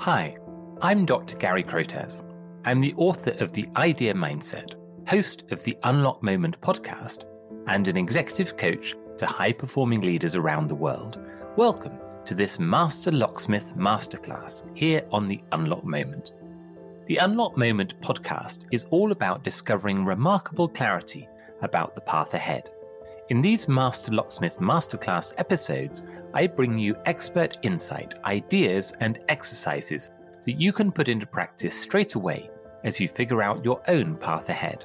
Hi, I'm Dr. Gary Crotaz. I'm the author of The Idea Mindset, host of the Unlock Moment podcast, and an executive coach to high performing leaders around the world. Welcome to this Master Locksmith Masterclass here on The Unlock Moment. The Unlock Moment podcast is all about discovering remarkable clarity about the path ahead. In these Master Locksmith Masterclass episodes, I bring you expert insight, ideas, and exercises that you can put into practice straight away as you figure out your own path ahead.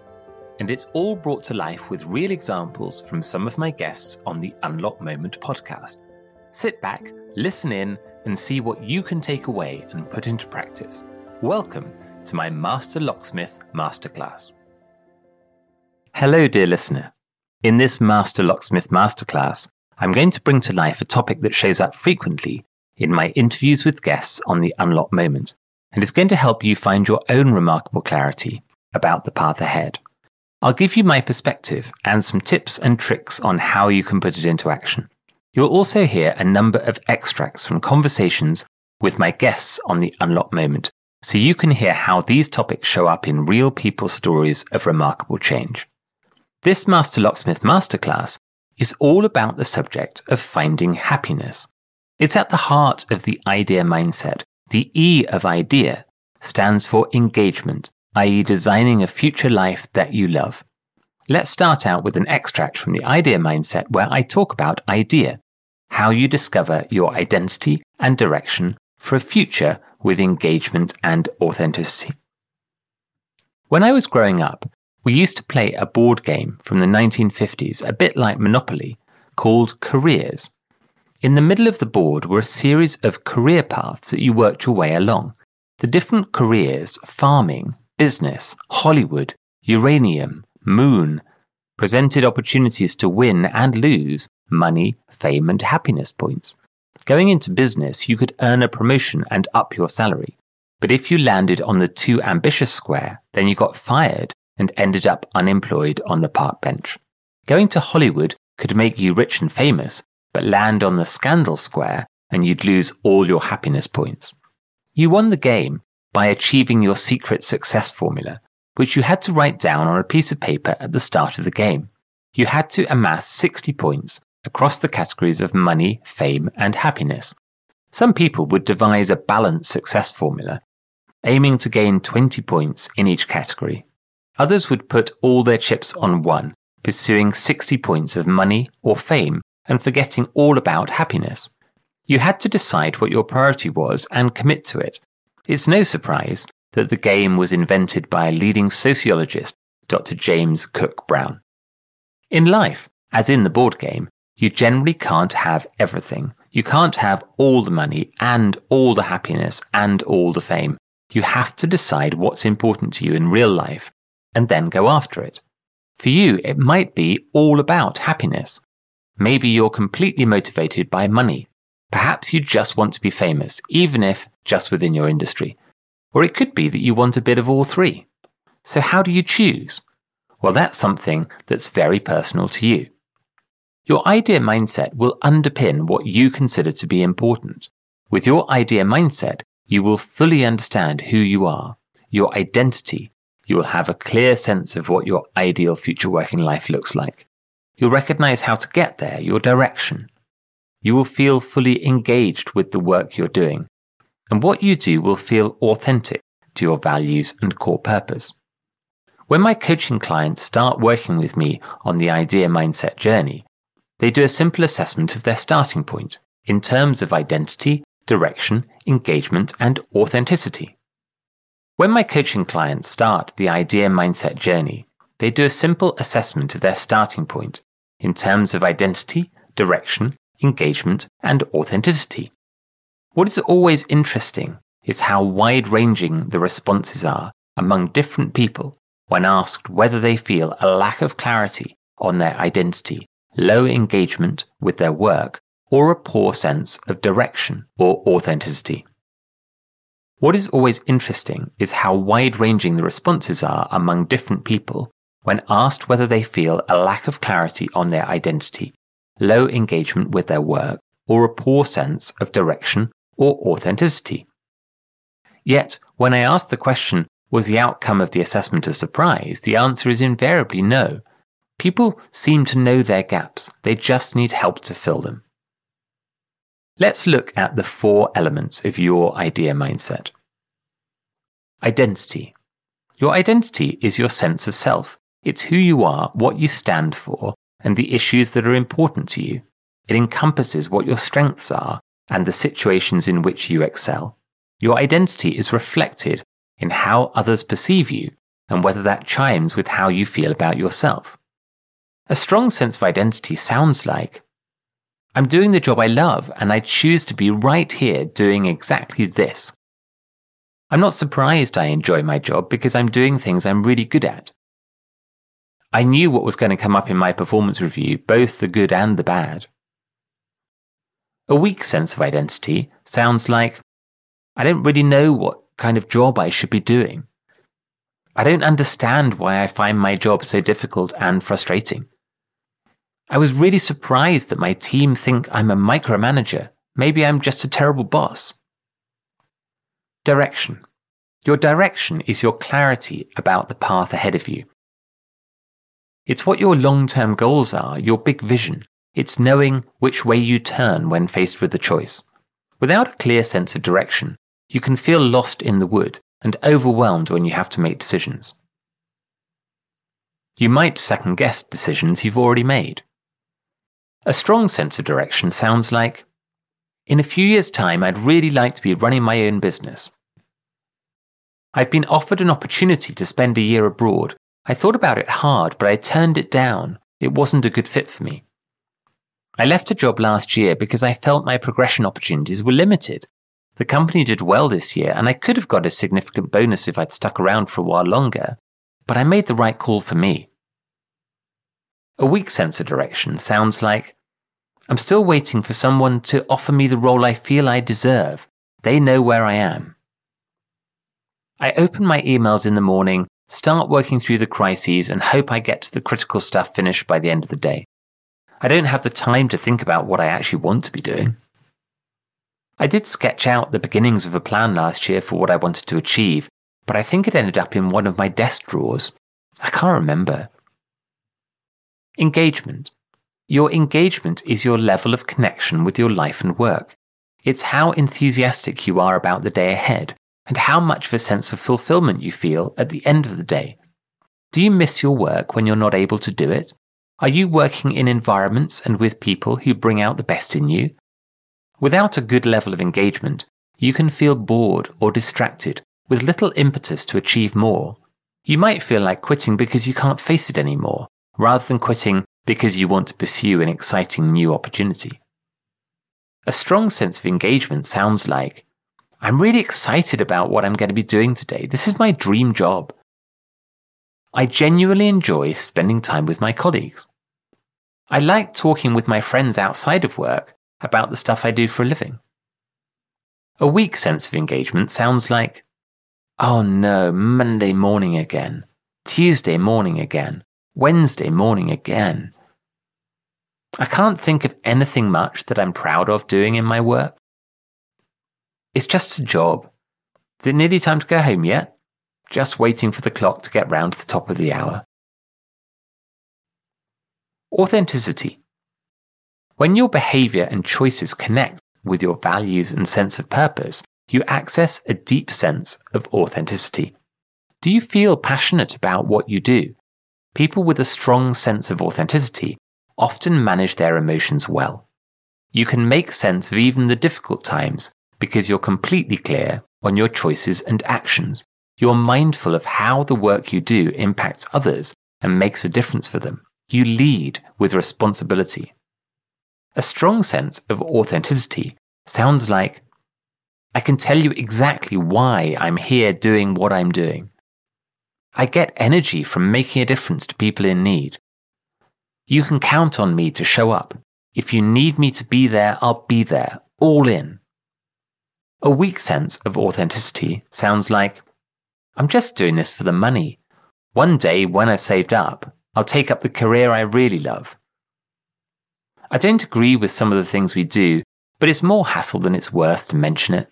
And it's all brought to life with real examples from some of my guests on the Unlock Moment podcast. Sit back, listen in, and see what you can take away and put into practice. Welcome to my Master Locksmith Masterclass. Hello, dear listener. In this Master Locksmith Masterclass, I'm going to bring to life a topic that shows up frequently in my interviews with guests on the Unlock Moment, and is going to help you find your own remarkable clarity about the path ahead. I'll give you my perspective and some tips and tricks on how you can put it into action. You'll also hear a number of extracts from conversations with my guests on the Unlock Moment, so you can hear how these topics show up in real people's stories of remarkable change. This Master Locksmith Masterclass is all about the subject of finding happiness. It's at the heart of the idea mindset. The E of idea stands for engagement, i.e., designing a future life that you love. Let's start out with an extract from the idea mindset where I talk about idea, how you discover your identity and direction for a future with engagement and authenticity. When I was growing up, we used to play a board game from the 1950s, a bit like Monopoly, called Careers. In the middle of the board were a series of career paths that you worked your way along. The different careers farming, business, Hollywood, uranium, moon presented opportunities to win and lose money, fame, and happiness points. Going into business, you could earn a promotion and up your salary. But if you landed on the too ambitious square, then you got fired and ended up unemployed on the park bench. Going to Hollywood could make you rich and famous, but land on the scandal square and you'd lose all your happiness points. You won the game by achieving your secret success formula, which you had to write down on a piece of paper at the start of the game. You had to amass 60 points across the categories of money, fame, and happiness. Some people would devise a balanced success formula, aiming to gain 20 points in each category. Others would put all their chips on one, pursuing 60 points of money or fame and forgetting all about happiness. You had to decide what your priority was and commit to it. It's no surprise that the game was invented by a leading sociologist, Dr. James Cook Brown. In life, as in the board game, you generally can't have everything. You can't have all the money and all the happiness and all the fame. You have to decide what's important to you in real life and then go after it. For you, it might be all about happiness. Maybe you're completely motivated by money. Perhaps you just want to be famous, even if just within your industry. Or it could be that you want a bit of all three. So, how do you choose? Well, that's something that's very personal to you. Your idea mindset will underpin what you consider to be important. With your idea mindset, you will fully understand who you are, your identity, you will have a clear sense of what your ideal future working life looks like. You'll recognize how to get there, your direction. You will feel fully engaged with the work you're doing. And what you do will feel authentic to your values and core purpose. When my coaching clients start working with me on the idea mindset journey, they do a simple assessment of their starting point in terms of identity, direction, engagement, and authenticity. When my coaching clients start the idea mindset journey, they do a simple assessment of their starting point in terms of identity, direction, engagement, and authenticity. What is always interesting is how wide ranging the responses are among different people when asked whether they feel a lack of clarity on their identity, low engagement with their work, or a poor sense of direction or authenticity. What is always interesting is how wide ranging the responses are among different people when asked whether they feel a lack of clarity on their identity, low engagement with their work, or a poor sense of direction or authenticity. Yet, when I ask the question, was the outcome of the assessment a surprise? The answer is invariably no. People seem to know their gaps, they just need help to fill them. Let's look at the four elements of your idea mindset. Identity. Your identity is your sense of self. It's who you are, what you stand for, and the issues that are important to you. It encompasses what your strengths are and the situations in which you excel. Your identity is reflected in how others perceive you and whether that chimes with how you feel about yourself. A strong sense of identity sounds like I'm doing the job I love and I choose to be right here doing exactly this. I'm not surprised I enjoy my job because I'm doing things I'm really good at. I knew what was going to come up in my performance review, both the good and the bad. A weak sense of identity sounds like I don't really know what kind of job I should be doing. I don't understand why I find my job so difficult and frustrating. I was really surprised that my team think I'm a micromanager. Maybe I'm just a terrible boss. Direction. Your direction is your clarity about the path ahead of you. It's what your long term goals are, your big vision. It's knowing which way you turn when faced with a choice. Without a clear sense of direction, you can feel lost in the wood and overwhelmed when you have to make decisions. You might second guess decisions you've already made. A strong sense of direction sounds like In a few years' time, I'd really like to be running my own business. I've been offered an opportunity to spend a year abroad. I thought about it hard, but I turned it down. It wasn't a good fit for me. I left a job last year because I felt my progression opportunities were limited. The company did well this year, and I could have got a significant bonus if I'd stuck around for a while longer, but I made the right call for me. A weak sense of direction sounds like I'm still waiting for someone to offer me the role I feel I deserve. They know where I am. I open my emails in the morning, start working through the crises, and hope I get the critical stuff finished by the end of the day. I don't have the time to think about what I actually want to be doing. I did sketch out the beginnings of a plan last year for what I wanted to achieve, but I think it ended up in one of my desk drawers. I can't remember. Engagement. Your engagement is your level of connection with your life and work. It's how enthusiastic you are about the day ahead and how much of a sense of fulfillment you feel at the end of the day. Do you miss your work when you're not able to do it? Are you working in environments and with people who bring out the best in you? Without a good level of engagement, you can feel bored or distracted with little impetus to achieve more. You might feel like quitting because you can't face it anymore, rather than quitting because you want to pursue an exciting new opportunity. A strong sense of engagement sounds like I'm really excited about what I'm going to be doing today. This is my dream job. I genuinely enjoy spending time with my colleagues. I like talking with my friends outside of work about the stuff I do for a living. A weak sense of engagement sounds like, oh no, Monday morning again, Tuesday morning again, Wednesday morning again. I can't think of anything much that I'm proud of doing in my work. It's just a job. Is it nearly time to go home yet? Just waiting for the clock to get round to the top of the hour. Authenticity. When your behavior and choices connect with your values and sense of purpose, you access a deep sense of authenticity. Do you feel passionate about what you do? People with a strong sense of authenticity often manage their emotions well. You can make sense of even the difficult times because you're completely clear on your choices and actions. You're mindful of how the work you do impacts others and makes a difference for them. You lead with responsibility. A strong sense of authenticity sounds like I can tell you exactly why I'm here doing what I'm doing. I get energy from making a difference to people in need. You can count on me to show up. If you need me to be there, I'll be there, all in. A weak sense of authenticity sounds like I'm just doing this for the money. One day, when I've saved up, I'll take up the career I really love. I don't agree with some of the things we do, but it's more hassle than it's worth to mention it.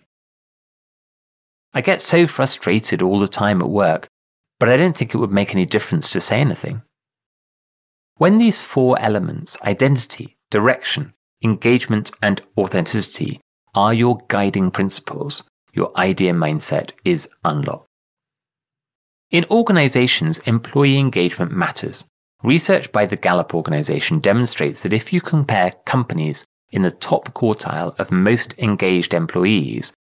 I get so frustrated all the time at work, but I don't think it would make any difference to say anything. When these four elements identity, direction, engagement, and authenticity are your guiding principles, your idea mindset is unlocked. In organizations, employee engagement matters. Research by the Gallup organization demonstrates that if you compare companies in the top quartile of most engaged employees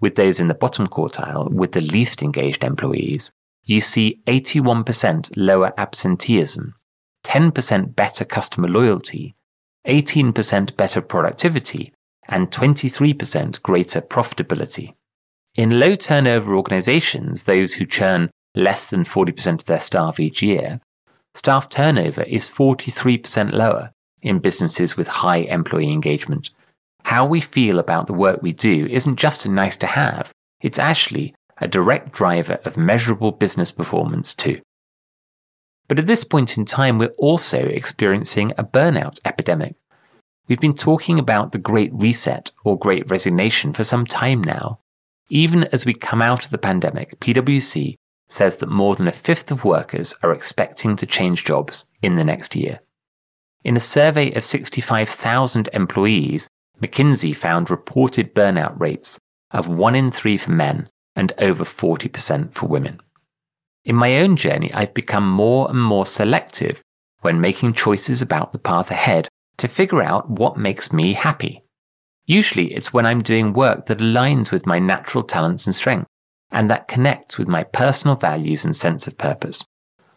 with those in the bottom quartile with the least engaged employees, you see 81% lower absenteeism, 10% better customer loyalty, 18% better productivity, and 23% greater profitability. In low turnover organizations, those who churn less than 40% of their staff each year, staff turnover is 43% lower in businesses with high employee engagement. How we feel about the work we do isn't just a nice to have, it's actually a direct driver of measurable business performance too. But at this point in time, we're also experiencing a burnout epidemic. We've been talking about the Great Reset or Great Resignation for some time now. Even as we come out of the pandemic, PwC says that more than a fifth of workers are expecting to change jobs in the next year. In a survey of 65,000 employees, McKinsey found reported burnout rates of 1 in 3 for men and over 40% for women. In my own journey, I've become more and more selective when making choices about the path ahead to figure out what makes me happy. Usually, it's when I'm doing work that aligns with my natural talents and strengths and that connects with my personal values and sense of purpose.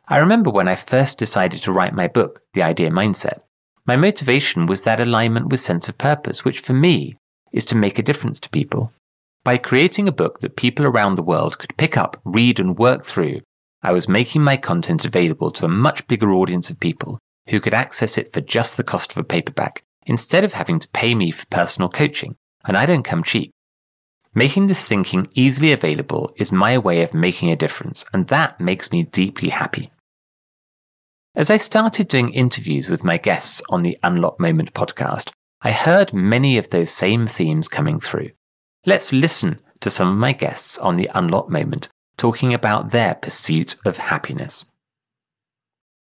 I remember when I first decided to write my book, The Idea Mindset. My motivation was that alignment with sense of purpose, which for me is to make a difference to people. By creating a book that people around the world could pick up, read, and work through, I was making my content available to a much bigger audience of people who could access it for just the cost of a paperback instead of having to pay me for personal coaching. And I don't come cheap. Making this thinking easily available is my way of making a difference, and that makes me deeply happy. As I started doing interviews with my guests on the Unlock Moment podcast, I heard many of those same themes coming through. Let's listen to some of my guests on the Unlock Moment talking about their pursuit of happiness.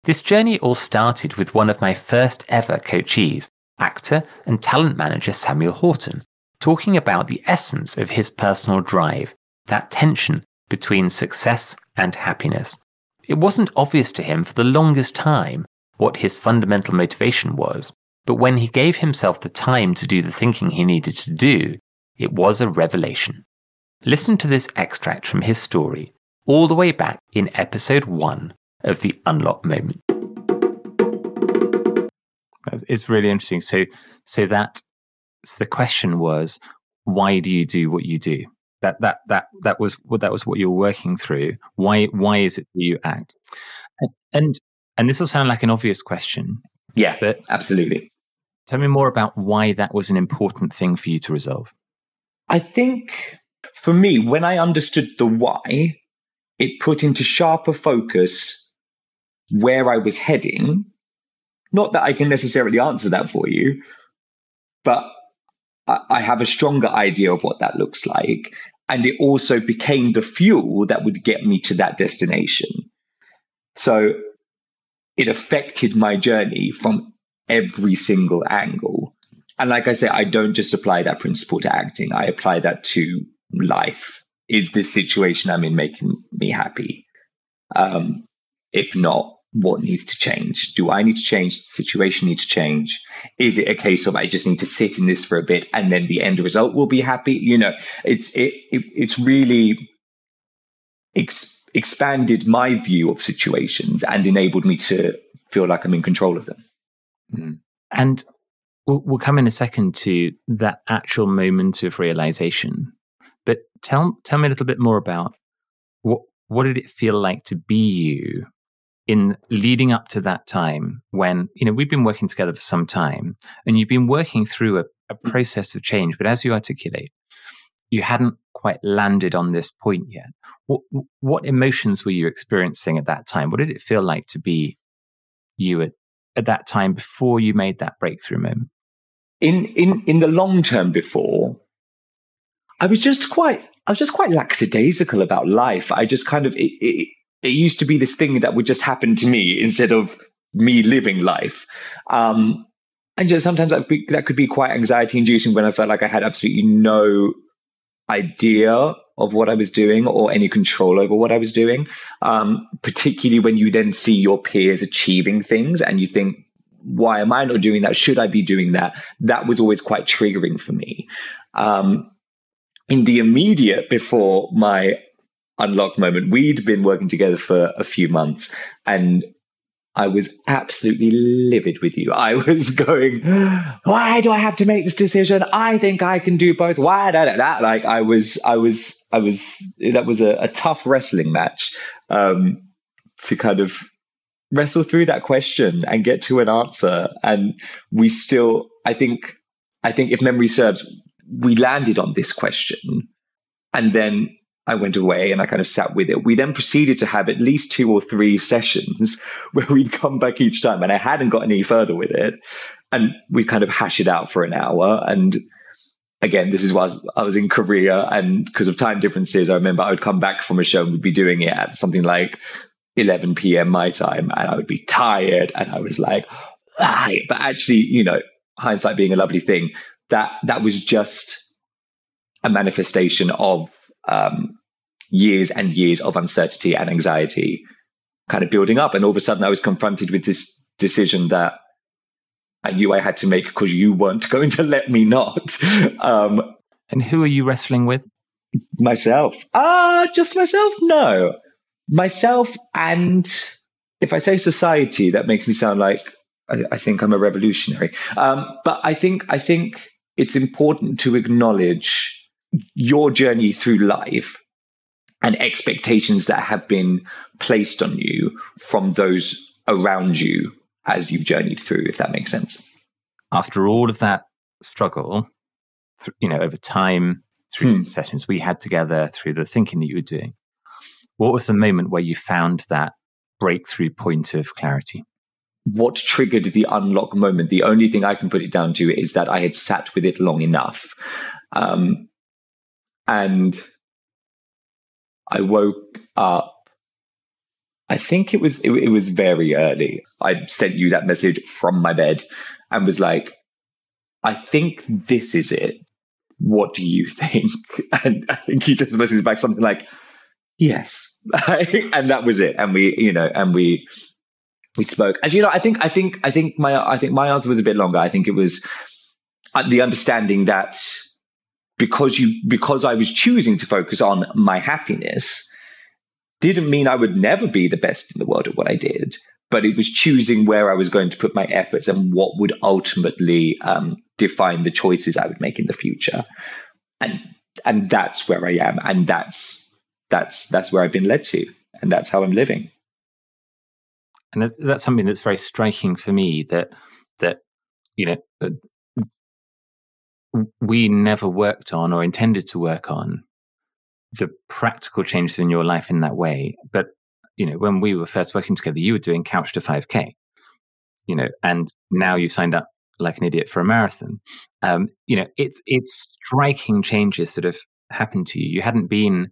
This journey all started with one of my first ever coachees, actor and talent manager Samuel Horton, talking about the essence of his personal drive, that tension between success and happiness. It wasn't obvious to him for the longest time what his fundamental motivation was, but when he gave himself the time to do the thinking he needed to do, it was a revelation. Listen to this extract from his story, all the way back in episode 1 of The Unlock Moment. It's really interesting. So, so that so the question was, why do you do what you do? That that that that was what that was what you're working through. Why why is it that you act? And and, and this will sound like an obvious question. Yeah, but absolutely. Tell me more about why that was an important thing for you to resolve. I think for me, when I understood the why, it put into sharper focus where I was heading. Not that I can necessarily answer that for you, but I have a stronger idea of what that looks like. And it also became the fuel that would get me to that destination. So it affected my journey from every single angle. And like I say, I don't just apply that principle to acting, I apply that to life. Is this situation I'm in making me happy? Um, if not, what needs to change? Do I need to change? The situation need to change? Is it a case of I just need to sit in this for a bit and then the end result will be happy? You know, it's it, it it's really ex- expanded my view of situations and enabled me to feel like I'm in control of them. Mm. And we'll, we'll come in a second to that actual moment of realization. But tell tell me a little bit more about what what did it feel like to be you in leading up to that time when you know we've been working together for some time and you've been working through a, a mm. process of change. But as you articulate you hadn't quite landed on this point yet. What what emotions were you experiencing at that time? What did it feel like to be you at, at that time before you made that breakthrough moment? In in in the long term before i was just quite I was just quite lackadaisical about life. I just kind of it, it, it used to be this thing that would just happen to me instead of me living life. Um, and just sometimes that, be, that could be quite anxiety inducing when I felt like I had absolutely no idea of what I was doing or any control over what I was doing. Um, particularly when you then see your peers achieving things and you think, why am I not doing that? Should I be doing that? That was always quite triggering for me. Um, in the immediate before my unlocked moment, we'd been working together for a few months and I was absolutely livid with you. I was going, why do I have to make this decision? I think I can do both. Why da, da, da. Like I was, I was, I was, that was a, a tough wrestling match um, to kind of wrestle through that question and get to an answer. And we still, I think, I think if memory serves, we landed on this question. And then I went away and I kind of sat with it. We then proceeded to have at least two or three sessions where we'd come back each time and I hadn't got any further with it. And we'd kind of hash it out for an hour. And again, this is why I was in Korea and because of time differences, I remember I would come back from a show and we'd be doing it at something like 11 p.m. my time and I would be tired and I was like, ah. but actually, you know, hindsight being a lovely thing, that, that was just a manifestation of um, years and years of uncertainty and anxiety kind of building up. And all of a sudden, I was confronted with this decision that I knew I had to make because you weren't going to let me not. Um, and who are you wrestling with? Myself. Ah, uh, just myself? No. Myself and if I say society, that makes me sound like I, I think I'm a revolutionary. Um, but I think I think it's important to acknowledge your journey through life and expectations that have been placed on you from those around you as you've journeyed through, if that makes sense. After all of that struggle, you know, over time, through hmm. sessions we had together, through the thinking that you were doing, what was the moment where you found that breakthrough point of clarity? What triggered the unlock moment? The only thing I can put it down to is that I had sat with it long enough. Um, and I woke up. I think it was it, it, was very early. I sent you that message from my bed and was like, "I think this is it. What do you think?" And I think he just messaged back something like, "Yes," and that was it. And we, you know, and we we spoke. And you know, I think I think I think my I think my answer was a bit longer. I think it was uh, the understanding that because you because I was choosing to focus on my happiness didn't mean I would never be the best in the world at what I did, but it was choosing where I was going to put my efforts and what would ultimately um, define the choices I would make in the future, and and that's where I am, and that's that's that's where I've been led to, and that's how I'm living. And that's something that's very striking for me that that you know we never worked on or intended to work on the practical changes in your life in that way. But, you know, when we were first working together, you were doing couch to 5K, you know, and now you signed up like an idiot for a marathon. Um, you know, it's, it's striking changes that have happened to you. You hadn't been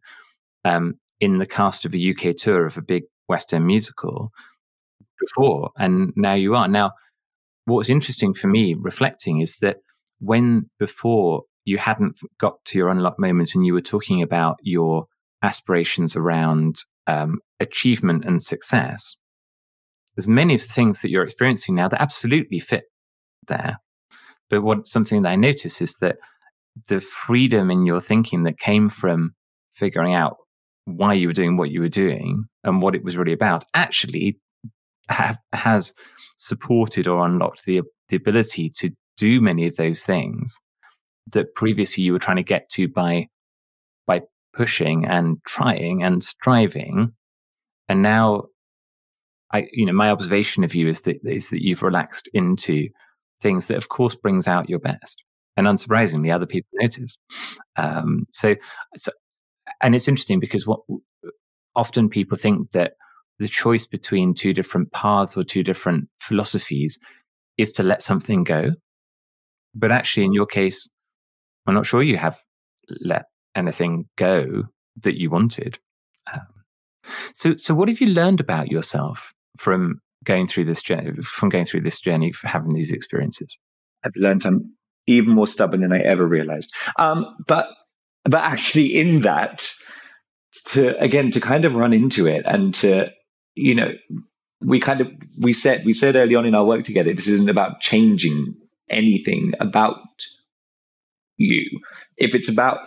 um, in the cast of a UK tour of a big West End musical before, and now you are. Now, what's interesting for me reflecting is that when before you hadn't got to your unlock moment and you were talking about your aspirations around um, achievement and success, there's many of the things that you're experiencing now that absolutely fit there. But what something that I notice is that the freedom in your thinking that came from figuring out why you were doing what you were doing and what it was really about actually have, has supported or unlocked the the ability to do many of those things that previously you were trying to get to by by pushing and trying and striving. And now i you know my observation of you is that is that you've relaxed into things that of course brings out your best and unsurprisingly other people notice. Um, so so and it's interesting because what often people think that the choice between two different paths or two different philosophies is to let something go but actually, in your case, I'm not sure you have let anything go that you wanted. Um, so, so what have you learned about yourself from going through this journey, from going through this journey, for having these experiences? I've learned I'm even more stubborn than I ever realized. Um, but, but actually, in that, to again to kind of run into it and to, you know, we kind of we said we said early on in our work together, this isn't about changing anything about you. If it's about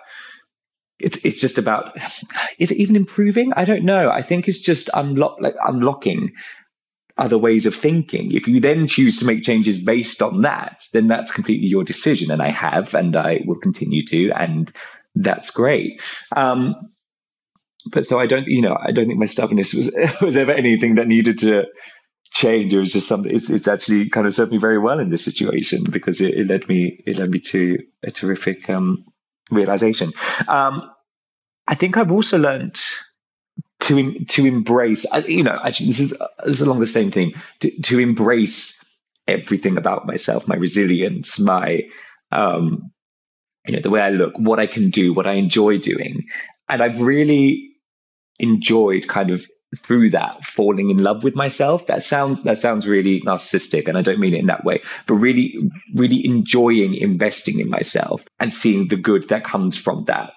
it's it's just about is it even improving? I don't know. I think it's just unlock like unlocking other ways of thinking. If you then choose to make changes based on that, then that's completely your decision. And I have, and I will continue to, and that's great. Um, but so I don't, you know, I don't think my stubbornness was was ever anything that needed to change. It was just something. It's, it's actually kind of served me very well in this situation because it, it led me it led me to a terrific um, realization. Um, I think I've also learned to to embrace. You know, actually, this is this is along the same thing. To, to embrace everything about myself, my resilience, my um, you know, the way I look, what I can do, what I enjoy doing, and I've really enjoyed kind of through that falling in love with myself. That sounds that sounds really narcissistic and i don't mean it in that way but really really enjoying investing in myself and seeing the good that comes from that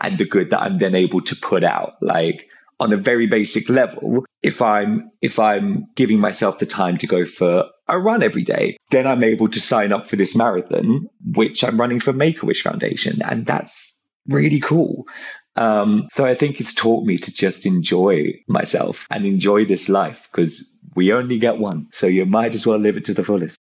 and the good that i'm then able to put out like on a very basic level. If i'm if i'm giving myself the time to go for a run every day then i'm able to sign up for this marathon which i'm running for make-a-wish foundation and that's really cool um, so I think it's taught me to just enjoy myself and enjoy this life because we only get one. So you might as well live it to the fullest.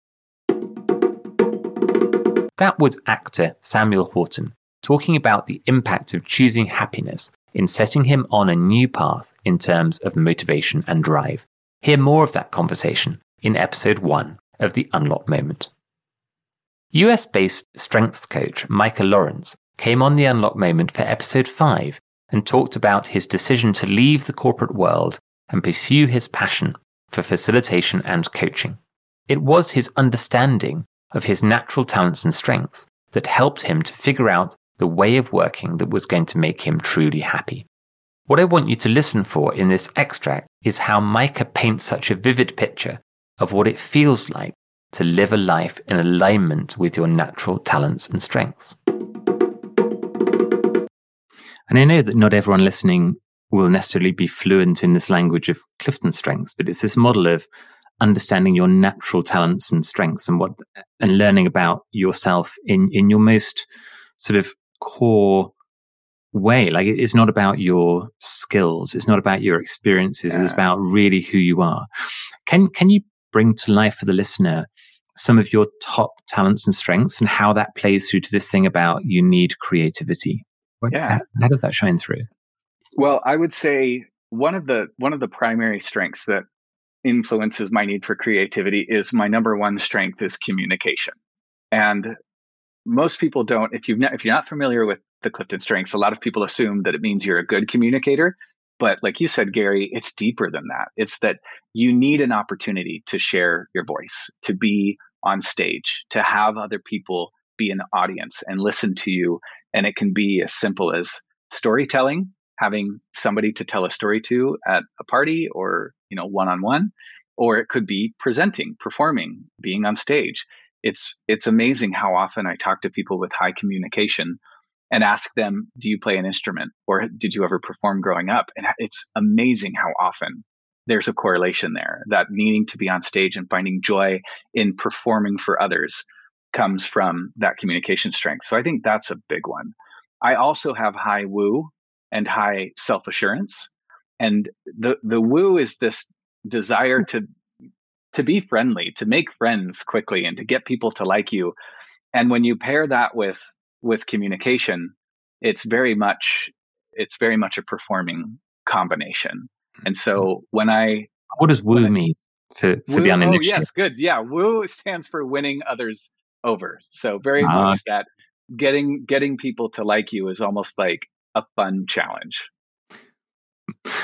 That was actor Samuel Horton talking about the impact of choosing happiness in setting him on a new path in terms of motivation and drive. Hear more of that conversation in episode one of The Unlock Moment. US based strengths coach Micah Lawrence came on the Unlock Moment for episode 5 and talked about his decision to leave the corporate world and pursue his passion for facilitation and coaching. It was his understanding of his natural talents and strengths that helped him to figure out the way of working that was going to make him truly happy. What I want you to listen for in this extract is how Micah paints such a vivid picture of what it feels like to live a life in alignment with your natural talents and strengths. And I know that not everyone listening will necessarily be fluent in this language of Clifton strengths, but it's this model of understanding your natural talents and strengths and what and learning about yourself in in your most sort of core way. Like it's not about your skills. It's not about your experiences. Yeah. it's about really who you are. Can can you bring to life for the listener some of your top talents and strengths and how that plays through to this thing about you need creativity what, yeah. How, how does that shine through? Well, I would say one of the one of the primary strengths that influences my need for creativity is my number one strength is communication. And most people don't if you if you're not familiar with the Clifton strengths, a lot of people assume that it means you're a good communicator, but like you said Gary, it's deeper than that. It's that you need an opportunity to share your voice, to be on stage, to have other people be an audience and listen to you and it can be as simple as storytelling, having somebody to tell a story to at a party or, you know, one on one, or it could be presenting, performing, being on stage. It's it's amazing how often I talk to people with high communication and ask them, "Do you play an instrument or did you ever perform growing up?" And it's amazing how often there's a correlation there that needing to be on stage and finding joy in performing for others comes from that communication strength. So I think that's a big one. I also have high woo and high self assurance. And the, the woo is this desire to to be friendly, to make friends quickly and to get people to like you. And when you pair that with with communication, it's very much it's very much a performing combination. And so mm-hmm. when I what does woo mean for, for woo, the uninitiated? Oh yes, good. Yeah, woo stands for winning others over. So very uh, much that getting getting people to like you is almost like a fun challenge.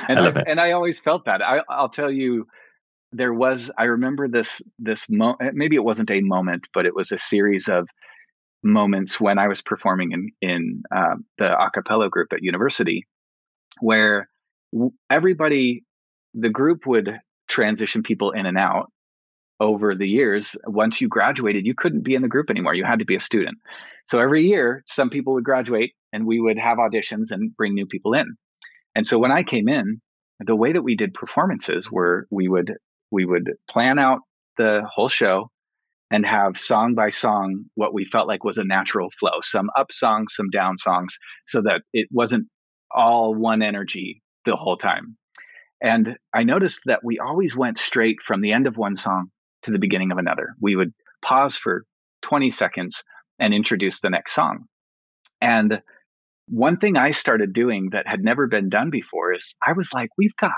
And I, I and I always felt that. I, I'll tell you, there was. I remember this this mo- maybe it wasn't a moment, but it was a series of moments when I was performing in in uh, the acapella group at university, where everybody, the group would transition people in and out over the years. Once you graduated, you couldn't be in the group anymore. You had to be a student. So every year, some people would graduate, and we would have auditions and bring new people in. And so when I came in, the way that we did performances were we would we would plan out the whole show and have song by song what we felt like was a natural flow some up songs some down songs so that it wasn't all one energy the whole time and i noticed that we always went straight from the end of one song to the beginning of another. We would pause for 20 seconds and introduce the next song. And one thing i started doing that had never been done before is i was like we've got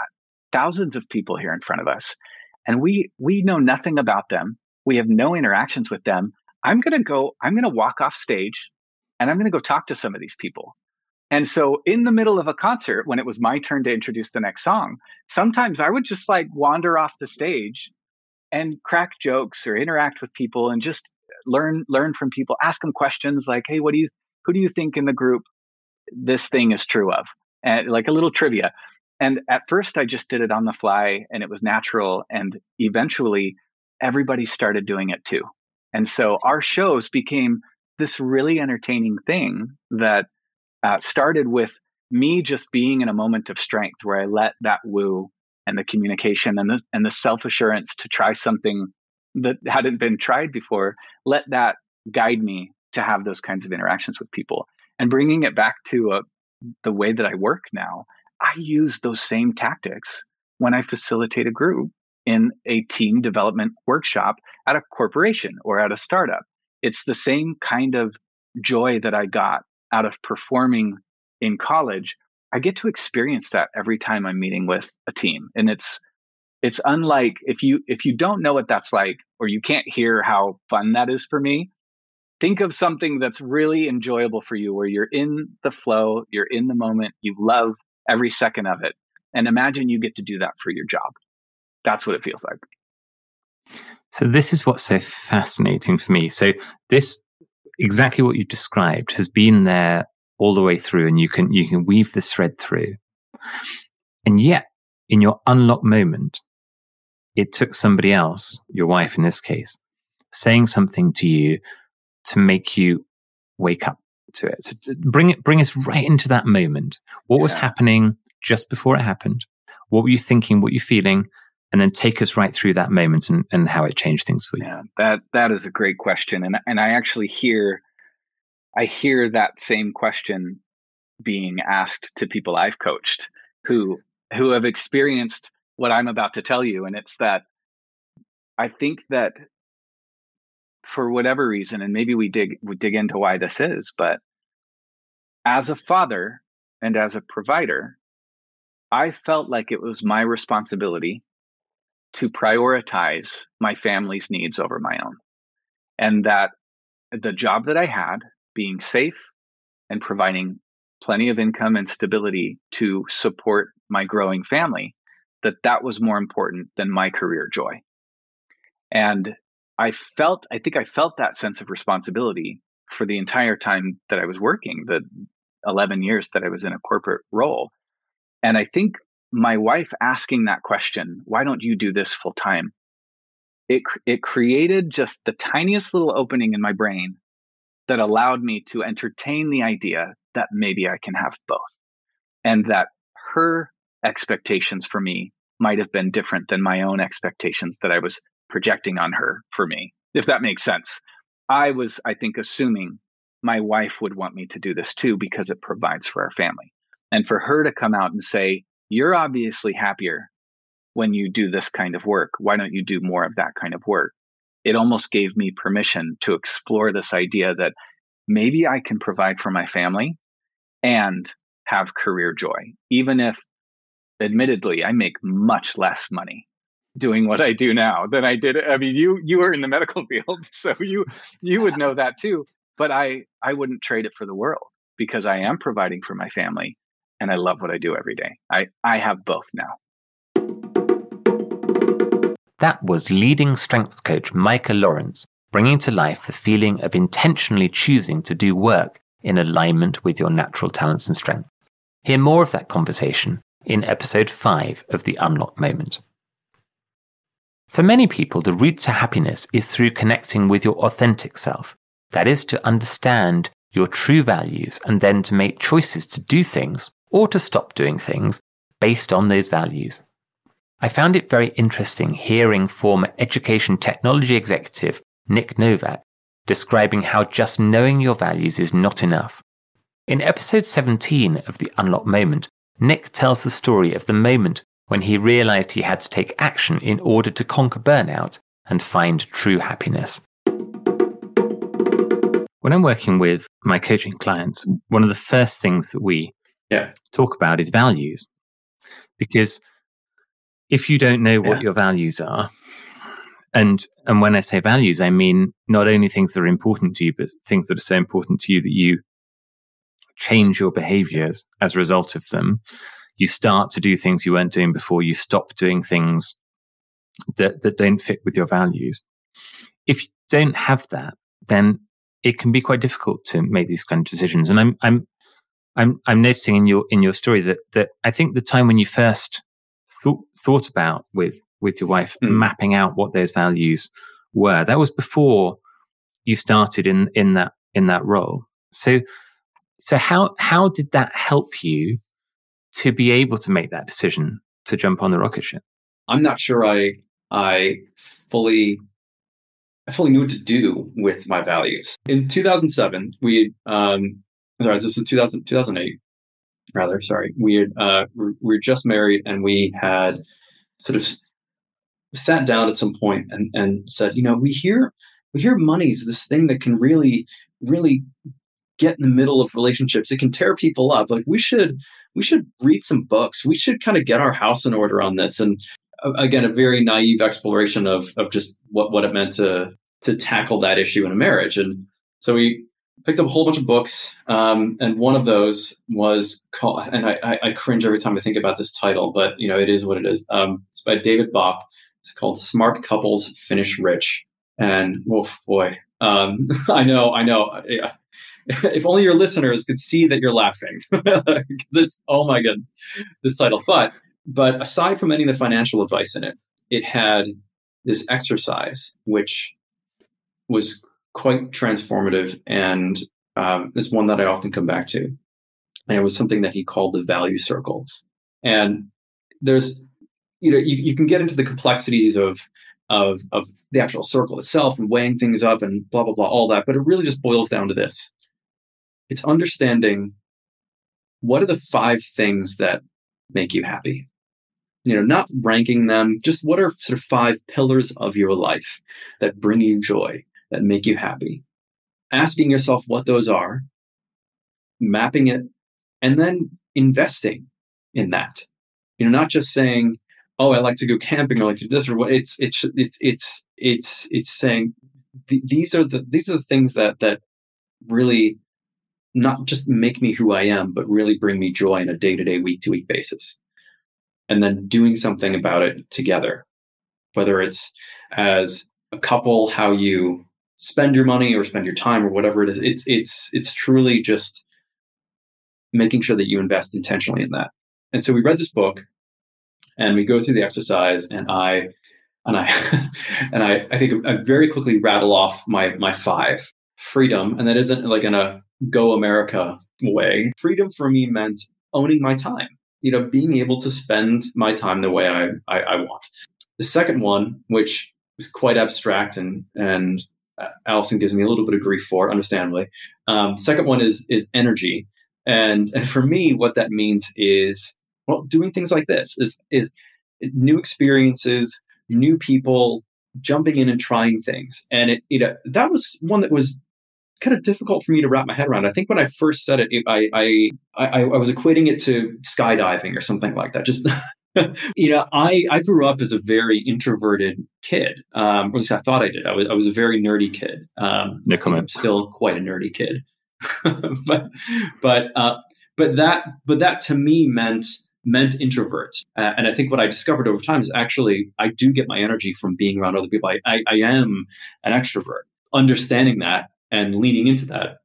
thousands of people here in front of us and we we know nothing about them. We have no interactions with them. I'm going to go i'm going to walk off stage and i'm going to go talk to some of these people. And so in the middle of a concert when it was my turn to introduce the next song sometimes i would just like wander off the stage and crack jokes or interact with people and just learn learn from people ask them questions like hey what do you who do you think in the group this thing is true of and like a little trivia and at first, I just did it on the fly and it was natural. And eventually, everybody started doing it too. And so our shows became this really entertaining thing that uh, started with me just being in a moment of strength where I let that woo and the communication and the, and the self assurance to try something that hadn't been tried before, let that guide me to have those kinds of interactions with people. And bringing it back to a, uh, the way that I work now I use those same tactics when I facilitate a group in a team development workshop at a corporation or at a startup. It's the same kind of joy that I got out of performing in college. I get to experience that every time I'm meeting with a team. And it's it's unlike if you if you don't know what that's like or you can't hear how fun that is for me, think of something that's really enjoyable for you where you're in the flow, you're in the moment, you love every second of it. And imagine you get to do that for your job. That's what it feels like. So, this is what's so fascinating for me. So, this exactly what you described has been there all the way through, and you can you can weave this thread through. And yet, in your unlock moment, it took somebody else, your wife in this case, saying something to you to make you wake up to it. So to bring it, bring us right into that moment. What yeah. was happening just before it happened? What were you thinking? What were you feeling? And then take us right through that moment and, and how it changed things for you. Yeah, that that is a great question, and and I actually hear, I hear that same question being asked to people I've coached who who have experienced what I'm about to tell you, and it's that I think that for whatever reason, and maybe we dig we dig into why this is, but as a father and as a provider, I felt like it was my responsibility to prioritize my family's needs over my own. And that the job that I had, being safe and providing plenty of income and stability to support my growing family, that that was more important than my career joy. And I felt, I think I felt that sense of responsibility for the entire time that I was working, the 11 years that I was in a corporate role. And I think my wife asking that question, why don't you do this full time? It, it created just the tiniest little opening in my brain that allowed me to entertain the idea that maybe I can have both. And that her expectations for me might have been different than my own expectations that I was projecting on her for me, if that makes sense. I was, I think, assuming my wife would want me to do this too because it provides for our family. And for her to come out and say, You're obviously happier when you do this kind of work. Why don't you do more of that kind of work? It almost gave me permission to explore this idea that maybe I can provide for my family and have career joy, even if admittedly I make much less money doing what I do now than I did. I mean, you you were in the medical field, so you you would know that too. But I I wouldn't trade it for the world because I am providing for my family and I love what I do every day. I I have both now. That was leading strengths coach Micah Lawrence bringing to life the feeling of intentionally choosing to do work in alignment with your natural talents and strengths. Hear more of that conversation in episode 5 of The Unlock Moment. For many people, the route to happiness is through connecting with your authentic self. That is to understand your true values and then to make choices to do things or to stop doing things based on those values. I found it very interesting hearing former education technology executive Nick Novak describing how just knowing your values is not enough. In episode 17 of The Unlock Moment, Nick tells the story of the moment when he realized he had to take action in order to conquer burnout and find true happiness. When I'm working with my coaching clients, one of the first things that we yeah. talk about is values. Because if you don't know what Yeah. your values are, and and when I say values, I mean not only things that are important to you, but things that are so important to you that you change your behaviors as a result of them. You start to do things you weren't doing before. You stop doing things that that don't fit with your values. If you don't have that, then it can be quite difficult to make these kind of decisions. And I'm I'm I'm I'm noticing in your in your story that that I think the time when you first thought thought about with with your wife Mm. mapping out what those values were that was before you started in in that in that role. So so how how did that help you to be able to make that decision to jump on the rocket ship? I'm not sure I I fully I fully knew what to do with my values. In 2007, we um sorry, this was 2000, 2008 rather, sorry. We had uh we we were just married and we had sort of sat down at some point and and said, you know, we hear we hear money's this thing that can really really get in the middle of relationships. It can tear people up. Like we should we should read some books. We should kind of get our house in order on this and again a very naive exploration of of just what what it meant to to tackle that issue in a marriage and so we picked up a whole bunch of books um, and one of those was called and I, I, cringe every time I think about this title but you know it is what it is. Um, it's by David Bach. It's called Smart Couples Finish Rich. And oh boy um, I know I know. Yeah. if only your listeners could see that you're laughing. Because it's oh my goodness this title. But but aside from any of the financial advice in it, it had this exercise which was quite transformative and um, is one that I often come back to. And it was something that he called the value circle. And there's, you know, you, you can get into the complexities of, of, of the actual circle itself and weighing things up and blah, blah, blah, all that. But it really just boils down to this it's understanding what are the five things that make you happy you know, not ranking them, just what are sort of five pillars of your life that bring you joy, that make you happy? Asking yourself what those are, mapping it, and then investing in that. You know, not just saying, "Oh, I like to go camping," or "I like to do this," or what. It's it's it's it's it's it's saying th- these are the these are the things that that really not just make me who I am, but really bring me joy on a day to day, week to week basis and then doing something about it together, whether it's as a couple, how you spend your money or spend your time or whatever it is. It's it's it's truly just making sure that you invest intentionally in that. And so we read this book and we go through the exercise and I and I and I, I think I very quickly rattle off my my five. Freedom, and that isn't like in a go America way. Freedom for me meant owning my time you know, being able to spend my time the way I, I, I want. The second one, which was quite abstract and and Allison gives me a little bit of grief for, understandably. Um, second one is is energy, and and for me, what that means is well, doing things like this is is new experiences, new people, jumping in and trying things, and it you know that was one that was kind of difficult for me to wrap my head around. I think when I first said it, it I, I, I I was equating it to skydiving or something like that. Just you know, I I grew up as a very introverted kid, um, or at least I thought I did. I was I was a very nerdy kid. Um, No think I'm comment. still quite a nerdy kid, but but uh, but that but that to me meant meant introvert. Uh, and I think what I discovered over time is actually I do get my energy from being around other people. I, I, I am an extrovert understanding that and leaning into that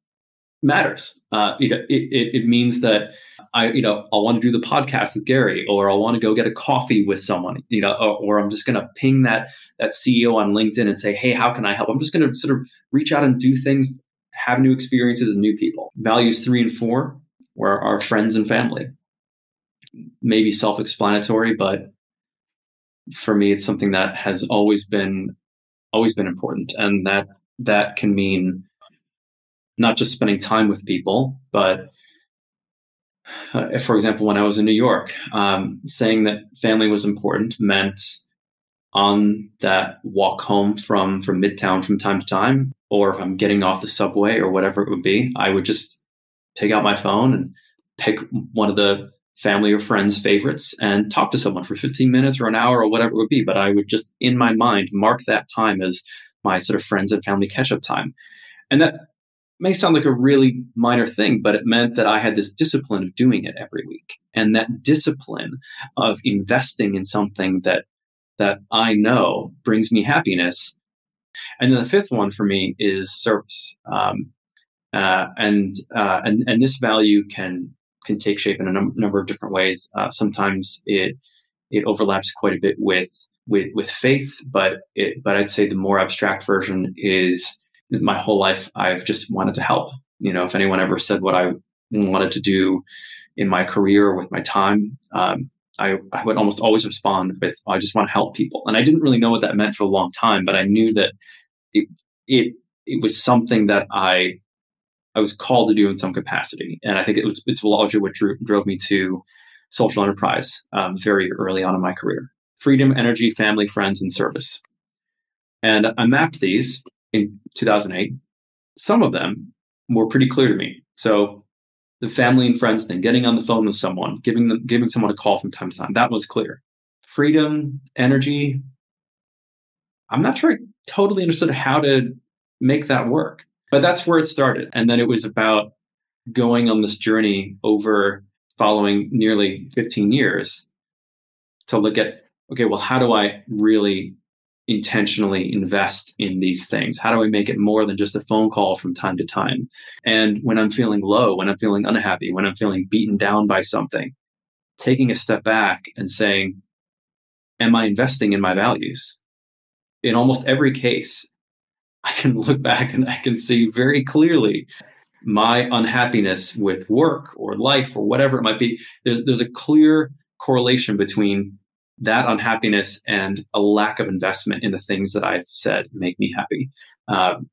matters. Uh, you know, it, it, means that I, you know, I want to do the podcast with Gary, or I want to go get a coffee with someone, you know, or, or I'm just going to ping that that CEO on LinkedIn and say, hey, how can I help? I'm just going to sort of reach out and do things, have new experiences with new people. Values three and four were our friends and family. Maybe self-explanatory, but for me, it's something that has always been always been important, and that that can mean not just spending time with people, but uh, for example, when I was in New York, um, saying that family was important meant on that walk home from from Midtown from time to time, or if I'm getting off the subway or whatever it would be, I would just take out my phone and pick one of the family or friends' favorites and talk to someone for 15 minutes or an hour or whatever it would be. But I would just in my mind mark that time as my sort of friends and family catch up time. And that may sound like a really minor thing, but it meant that I had this discipline of doing it every week. And that discipline of investing in something that that I know brings me happiness. And then the fifth one for me is service. Um, uh, and, uh, and and this value can can take shape in a num- number of different ways. Uh, sometimes it it overlaps quite a bit with with with faith, but it, but I'd say the more abstract version is my whole life I've just wanted to help. You know, if anyone ever said what I wanted to do in my career with my time, um, I, I would almost always respond with, "I just want to help people." And I didn't really know what that meant for a long time, but I knew that it it it was something that I I was called to do in some capacity. And I think it was it's largely what drew, drove me to social enterprise um, very early on in my career: freedom, energy, family, friends, and service. And I mapped these in 2008, some of them were pretty clear to me. So the family and friends thing, getting on the phone with someone, giving them, giving someone a call from time to time, that was clear. Freedom, energy. I'm not sure I totally understood how to make that work, but that's where it started. And then it was about going on this journey over following nearly 15 years to look at okay, well, how do I really intentionally invest in these things? How do I make it more than just a phone call from time to time? And when I'm feeling low, when I'm feeling unhappy, when I'm feeling beaten down by something, taking a step back and saying, Am I investing in my values? In almost every case, I can look back and I can see very clearly my unhappiness with work or life or whatever it might be. There's, there's a clear correlation between that unhappiness and a lack of investment in the things that I've said make me happy. Um,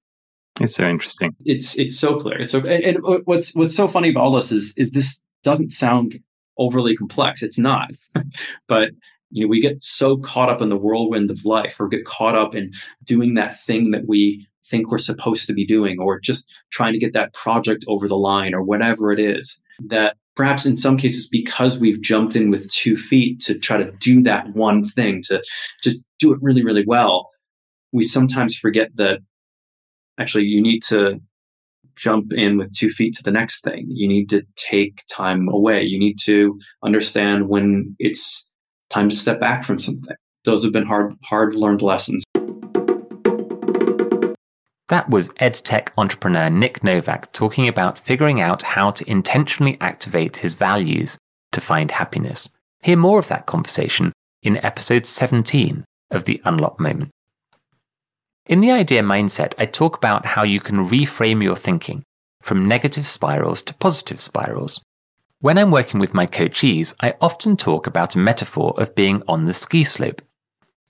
it's so interesting. It's it's so clear. It's so and, and, what's what's so funny about all this is is this doesn't sound overly complex. It's not, but you know we get so caught up in the whirlwind of life, or get caught up in doing that thing that we think we're supposed to be doing, or just trying to get that project over the line, or whatever it is that perhaps in some cases because we've jumped in with two feet to try to do that one thing to to do it really really well we sometimes forget that actually you need to jump in with two feet to the next thing. You need to take time away. You need to understand when it's time to step back from something. Those have been hard hard learned lessons that was EdTech entrepreneur Nick Novak talking about figuring out how to intentionally activate his values to find happiness. Hear more of that conversation in episode 17 of The Unlock Moment. In the idea mindset, I talk about how you can reframe your thinking from negative spirals to positive spirals. When I'm working with my coachees, I often talk about a metaphor of being on the ski slope.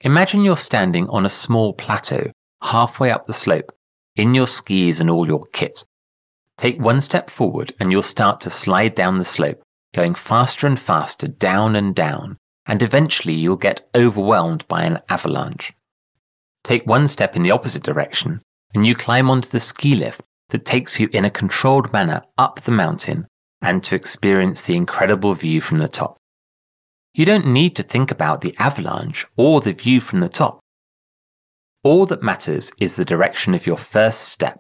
Imagine you're standing on a small plateau halfway up the slope in your skis and all your kit. Take one step forward and you'll start to slide down the slope, going faster and faster down and down, and eventually you'll get overwhelmed by an avalanche. Take one step in the opposite direction and you climb onto the ski lift that takes you in a controlled manner up the mountain and to experience the incredible view from the top. You don't need to think about the avalanche or the view from the top. All that matters is the direction of your first step.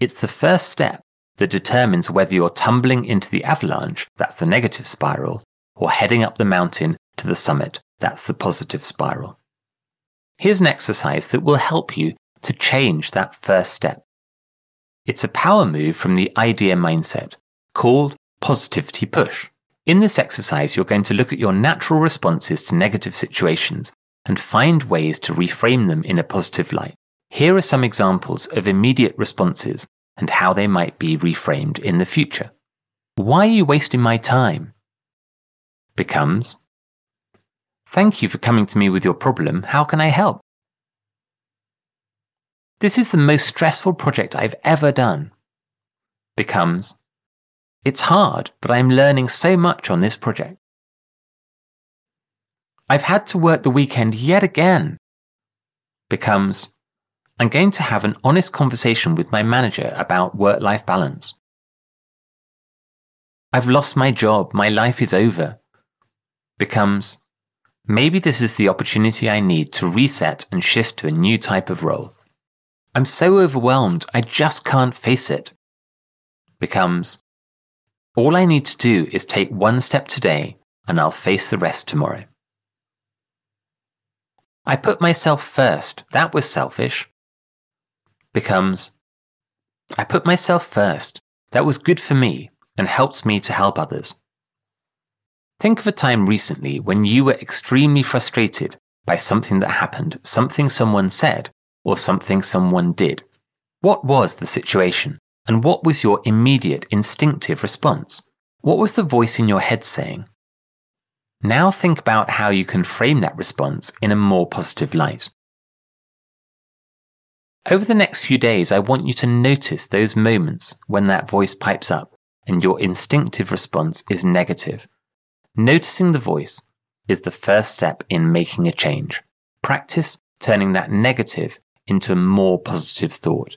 It's the first step that determines whether you're tumbling into the avalanche, that's the negative spiral, or heading up the mountain to the summit, that's the positive spiral. Here's an exercise that will help you to change that first step. It's a power move from the idea mindset called positivity push. In this exercise, you're going to look at your natural responses to negative situations and find ways to reframe them in a positive light. Here are some examples of immediate responses and how they might be reframed in the future. Why are you wasting my time? Becomes, Thank you for coming to me with your problem. How can I help? This is the most stressful project I've ever done. Becomes, It's hard, but I'm learning so much on this project. I've had to work the weekend yet again. Becomes, I'm going to have an honest conversation with my manager about work life balance. I've lost my job, my life is over. Becomes, maybe this is the opportunity I need to reset and shift to a new type of role. I'm so overwhelmed, I just can't face it. Becomes, all I need to do is take one step today and I'll face the rest tomorrow. I put myself first. That was selfish. Becomes, I put myself first. That was good for me and helps me to help others. Think of a time recently when you were extremely frustrated by something that happened, something someone said, or something someone did. What was the situation? And what was your immediate instinctive response? What was the voice in your head saying? Now think about how you can frame that response in a more positive light. Over the next few days, I want you to notice those moments when that voice pipes up and your instinctive response is negative. Noticing the voice is the first step in making a change. Practice turning that negative into a more positive thought.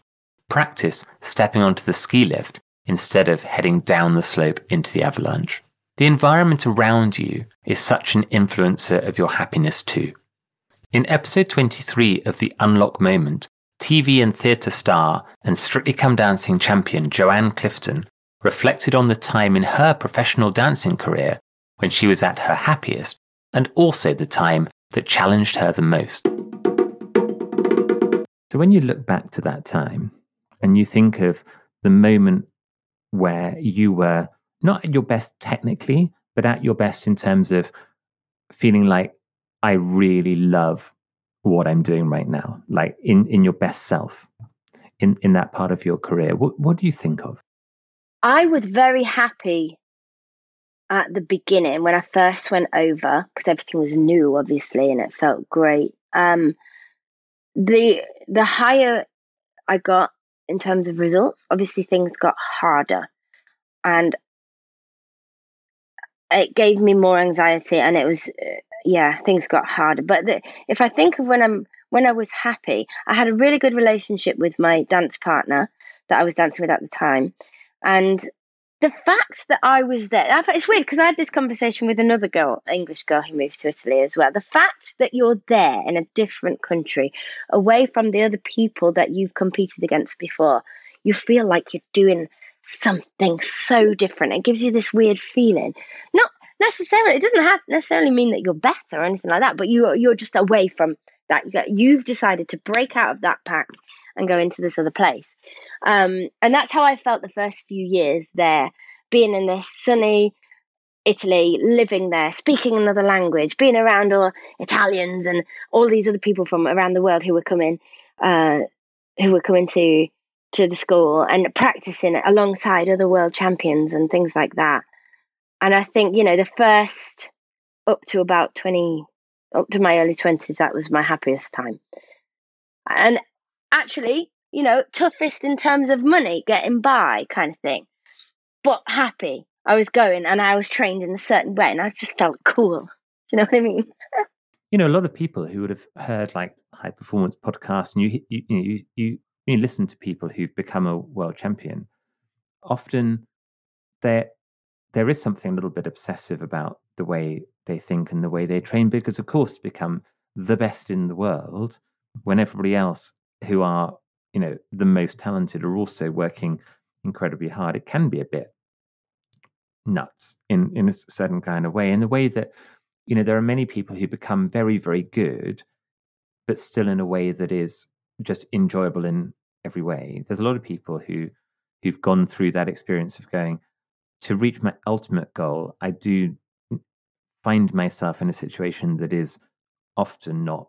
Practice stepping onto the ski lift instead of heading down the slope into the avalanche. The environment around you is such an influencer of your happiness too. In episode 23 of The Unlock Moment, TV and theatre star and Strictly Come Dancing champion Joanne Clifton reflected on the time in her professional dancing career when she was at her happiest and also the time that challenged her the most. So, when you look back to that time and you think of the moment where you were not at your best technically, but at your best in terms of feeling like I really love what I'm doing right now, like in, in your best self in, in that part of your career. What, what do you think of? I was very happy at the beginning when I first went over because everything was new, obviously, and it felt great. Um, the the higher I got in terms of results, obviously things got harder, and it gave me more anxiety and it was uh, yeah things got harder. But the, if i think of when i'm when i was happy i had a really good relationship with my dance partner that i was dancing with at the time. And the fact that i was there I, it's weird because i had this conversation with another girl english girl who moved to italy as well. The fact that you're there in a different country away from the other people that you've competed against before you feel like you're doing something so different. It gives you this weird feeling. Not necessarily, it doesn't have necessarily mean that you're better or anything like that, but you you're just away from that. You've decided to break out of that pack and go into this other place. Um, and that's how I felt the first few years there, being in this sunny Italy, living there, speaking another language, being around all Italians and all these other people from around the world who were coming, uh, who were coming to to the school and practicing alongside other world champions and things like that. And I think, you know, the first up to about 20, up to my early 20s, that was my happiest time. And actually, you know, toughest in terms of money, getting by kind of thing, but happy. I was going and I was trained in a certain way and I just felt cool. Do you know what I mean? you know, a lot of people who would have heard like high performance podcasts and you, you, you, you you listen to people who've become a world champion, often there there is something a little bit obsessive about the way they think and the way they train, because of course to become the best in the world when everybody else who are you know the most talented are also working incredibly hard. It can be a bit nuts in in a certain kind of way, in the way that you know there are many people who become very very good, but still in a way that is just enjoyable in every way. There's a lot of people who who've gone through that experience of going to reach my ultimate goal. I do find myself in a situation that is often not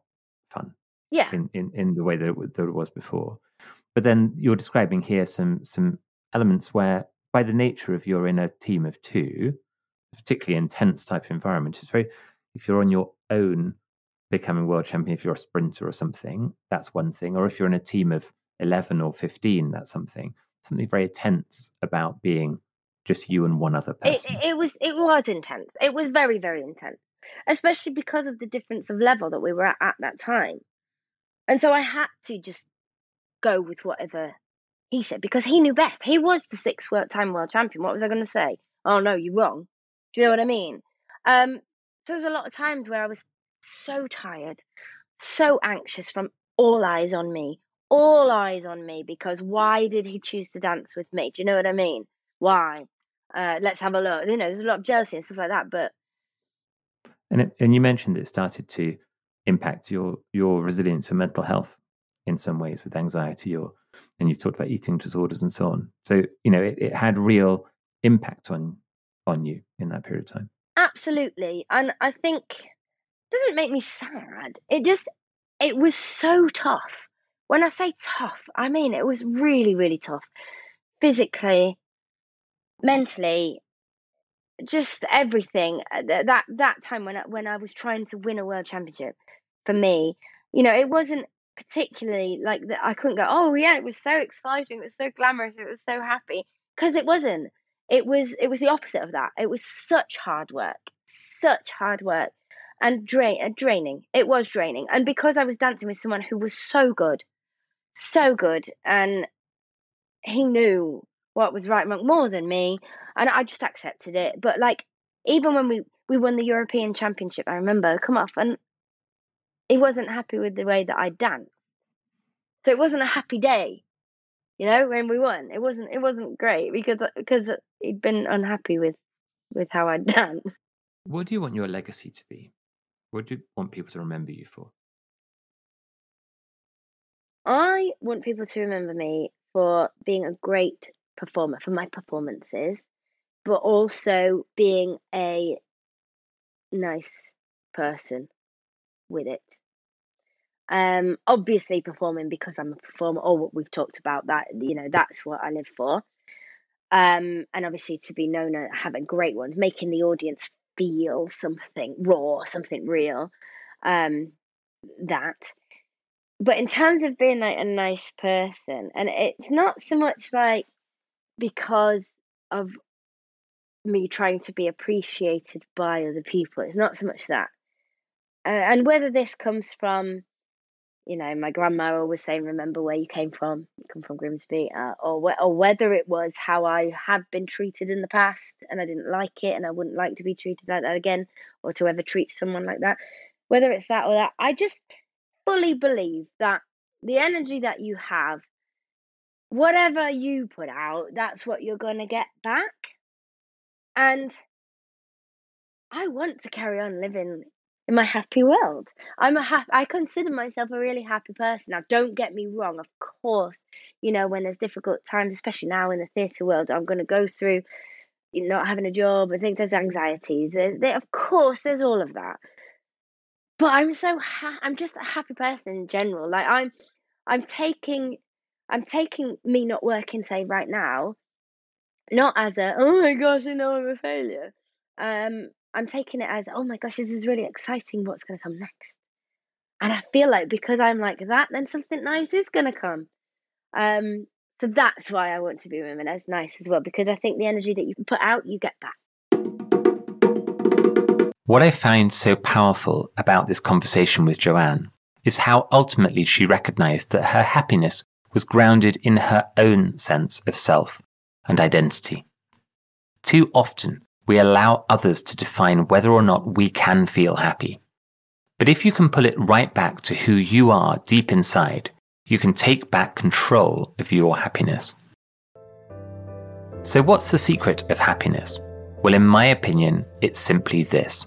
fun. Yeah. In, in, in the way that it, that it was before. But then you're describing here some some elements where, by the nature of you're in a team of two, particularly intense type of environment, it's very if you're on your own becoming world champion, if you're a sprinter or something, that's one thing. Or if you're in a team of eleven or fifteen, that's something. Something very intense about being just you and one other person. It, it was it was intense. It was very very intense, especially because of the difference of level that we were at at that time. And so I had to just go with whatever he said because he knew best. He was the six time world champion. What was I going to say? Oh no, you're wrong. Do you know what I mean? Um, so there's a lot of times where I was so tired, so anxious from all eyes on me, all eyes on me because why did he choose to dance with me? Do you know what I mean? Why? Uh, let's have a look. You know, there's a lot of jealousy and stuff like that, but and it, and you mentioned it started to impact your your resilience and mental health in some ways with anxiety or and you talked about eating disorders and so on. So you know it, it had real impact on on you in that period of time. Absolutely, and I think doesn't make me sad. It just it was so tough. When I say tough, I mean it was really really tough, physically, mentally, just everything. Uh, that that time when I, when I was trying to win a world championship, for me, you know, it wasn't particularly like that. I couldn't go, oh yeah, it was so exciting, it was so glamorous, it was so happy, because it wasn't. It was it was the opposite of that. It was such hard work, such hard work, and uh, draining. It was draining, and because I was dancing with someone who was so good, so good, and he knew what was right more than me, and I just accepted it. But like even when we we won the European Championship, I remember come off and he wasn't happy with the way that I danced. So it wasn't a happy day, you know, when we won. It wasn't it wasn't great because because he'd been unhappy with with how I danced. What do you want your legacy to be? What do you want people to remember you for? I want people to remember me for being a great performer, for my performances, but also being a nice person with it. Um, obviously performing because I'm a performer, or what we've talked about that, you know, that's what I live for. Um, and obviously to be known as having a great ones, making the audience feel something raw, something real. Um, that. But in terms of being like a nice person, and it's not so much like because of me trying to be appreciated by other people. It's not so much that. Uh, and whether this comes from, you know, my grandma always saying, "Remember where you came from. You come from Grimsby," uh, or wh- or whether it was how I have been treated in the past and I didn't like it and I wouldn't like to be treated like that again, or to ever treat someone like that. Whether it's that or that, I just fully believe that the energy that you have, whatever you put out, that's what you're going to get back. And I want to carry on living in my happy world. I'm a happy, I consider myself a really happy person. Now, don't get me wrong. Of course, you know, when there's difficult times, especially now in the theatre world, I'm going to go through you know, not having a job and things, there's anxieties. There, of course, there's all of that. But I'm so ha- I'm just a happy person in general. Like I'm, I'm taking, I'm taking me not working, say right now, not as a oh my gosh, I know I'm a failure. Um, I'm taking it as, oh my gosh, this is really exciting. What's going to come next? And I feel like because I'm like that, then something nice is going to come. Um, so that's why I want to be women as nice as well, because I think the energy that you put out, you get back. What I find so powerful about this conversation with Joanne is how ultimately she recognized that her happiness was grounded in her own sense of self and identity. Too often, we allow others to define whether or not we can feel happy. But if you can pull it right back to who you are deep inside, you can take back control of your happiness. So, what's the secret of happiness? Well, in my opinion, it's simply this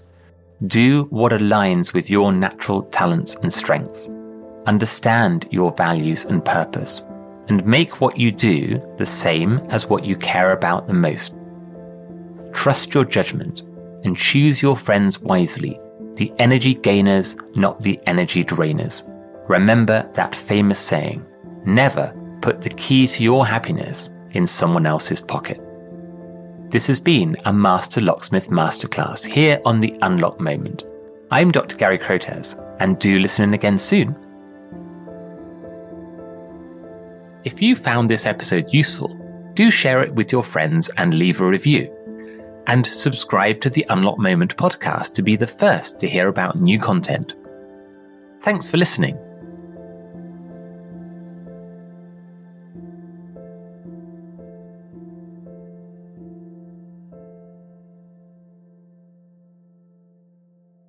do what aligns with your natural talents and strengths. understand your values and purpose, and make what you do the same as what you care about the most. Trust your judgment and choose your friends wisely, the energy gainers, not the energy drainers. Remember that famous saying never put the key to your happiness in someone else's pocket. This has been a Master Locksmith Masterclass here on the Unlock Moment. I'm Dr. Gary Crotaz, and do listen in again soon. If you found this episode useful, do share it with your friends and leave a review. And subscribe to the Unlock Moment podcast to be the first to hear about new content. Thanks for listening